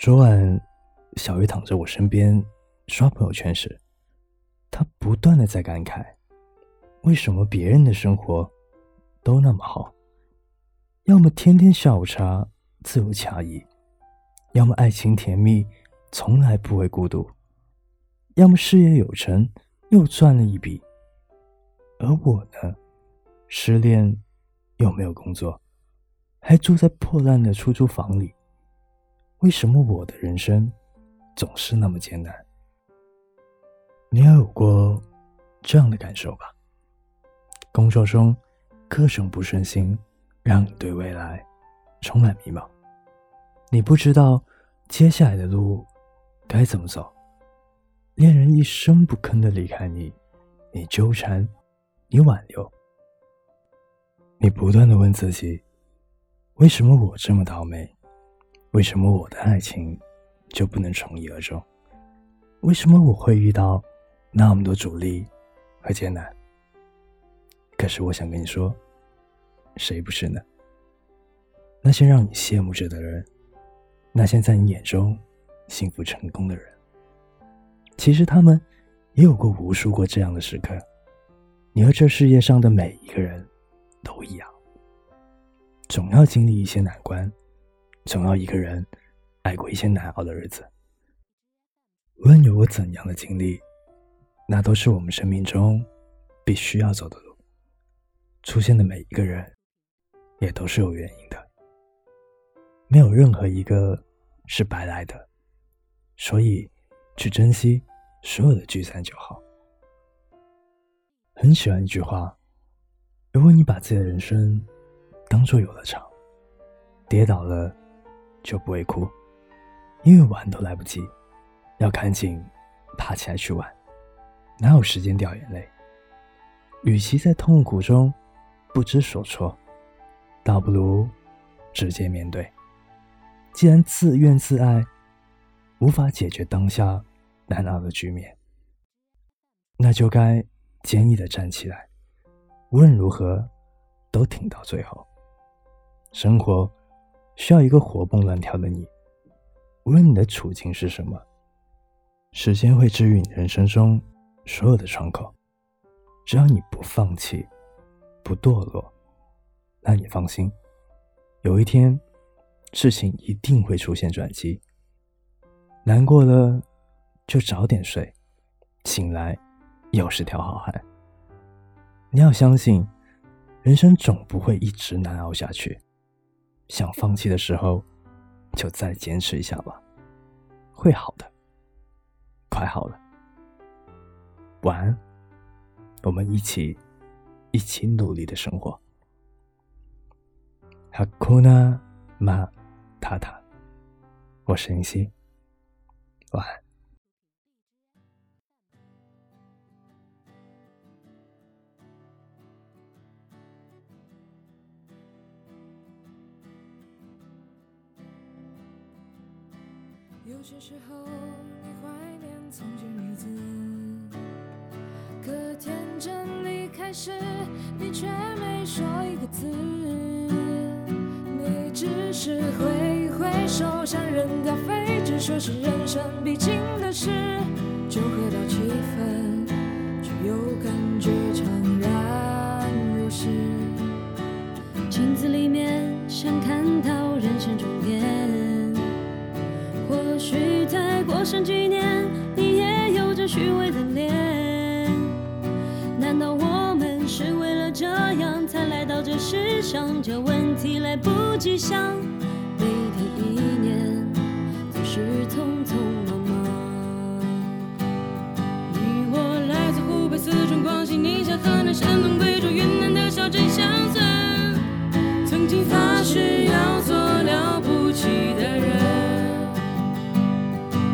昨晚，小鱼躺在我身边刷朋友圈时，他不断的在感慨：为什么别人的生活都那么好？要么天天下午茶自由惬意，要么爱情甜蜜，从来不会孤独，要么事业有成，又赚了一笔。而我呢，失恋，又没有工作，还住在破烂的出租房里。为什么我的人生总是那么艰难？你也有过这样的感受吧？工作中各种不顺心，让你对未来充满迷茫。你不知道接下来的路该怎么走。恋人一声不吭的离开你，你纠缠，你挽留，你不断的问自己：为什么我这么倒霉？为什么我的爱情就不能从一而终？为什么我会遇到那么多阻力和艰难？可是我想跟你说，谁不是呢？那些让你羡慕着的人，那些在你眼中幸福成功的人，其实他们也有过无数过这样的时刻。你和这世界上的每一个人都一样，总要经历一些难关。总要一个人挨过一些难熬的日子。无论有过怎样的经历，那都是我们生命中必须要走的路。出现的每一个人，也都是有原因的。没有任何一个是白来的，所以去珍惜所有的聚散就好。很喜欢一句话：如果你把自己的人生当做游乐场，跌倒了。就不会哭，因为玩都来不及，要赶紧爬起来去玩，哪有时间掉眼泪？与其在痛苦中不知所措，倒不如直接面对。既然自怨自艾无法解决当下难熬的局面，那就该坚毅的站起来，无论如何都挺到最后。生活。需要一个活蹦乱跳的你，无论你的处境是什么，时间会治愈你人生中所有的窗口。只要你不放弃，不堕落，那你放心，有一天，事情一定会出现转机。难过了，就早点睡，醒来又是条好汉。你要相信，人生总不会一直难熬下去。想放弃的时候，就再坚持一下吧，会好的，快好了。晚安，我们一起一起努力的生活。哈库纳马塔塔，我是林夕，晚安。有些时候，你怀念从前日子，可天真离开时，你却没说一个字。你只是挥挥手，像扔掉废纸说是人生必经的事，这世上？这问题来不及想，每天一年总是匆匆忙忙。你我来自湖北、四川、广西、宁夏、河南、山东、贵州、云南的小镇乡村，曾经发誓要做了不起的人。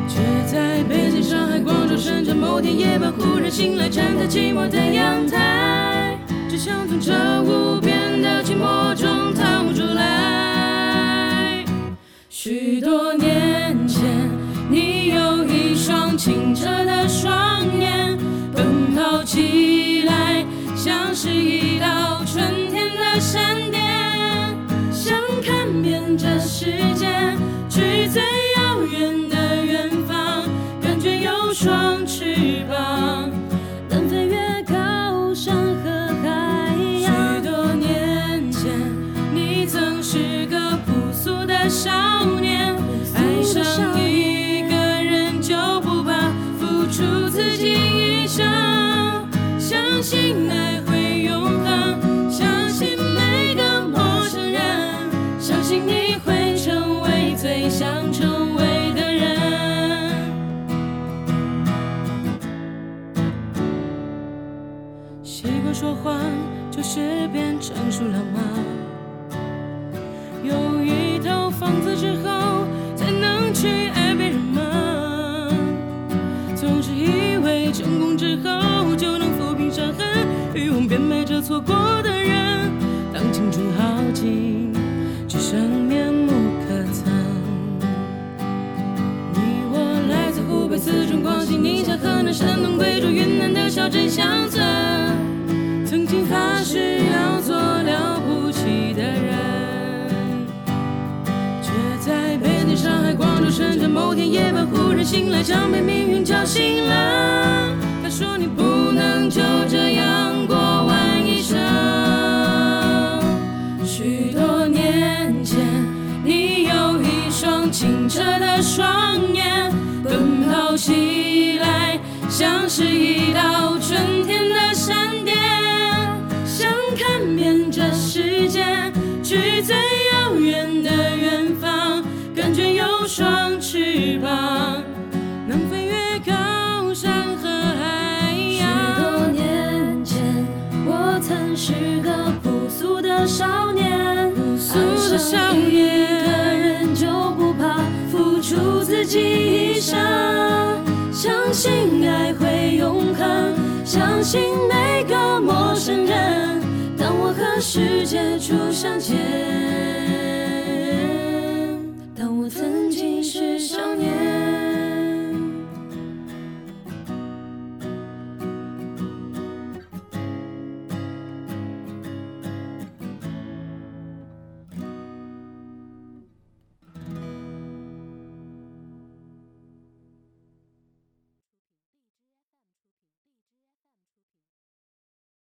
却在北京、上海、广州、深圳，某天夜半忽然醒来，站在寂寞的阳台，只想从这无边的寂寞中逃出来。许多年想成为的人。习惯说谎，就是变成熟了吗？有一套房子之后，才能去爱别人吗？总是以为成功之后就能抚平伤痕，欲望变美着错过的人。当青春耗尽，只剩南的小镇乡村，曾经发誓要做了不起的人，却在北京、上海、广州、深圳某天夜晚忽然醒来，像被命运叫醒了。他说你不能就这样过完一生。许多年前，你有一双清澈的双眼，奔跑起来像是一道的少年，朴素的少年爱上一个人就不怕付出自己一生，相信爱会永恒，相信每个陌生人，当我和世界初相见，当我曾经是少年。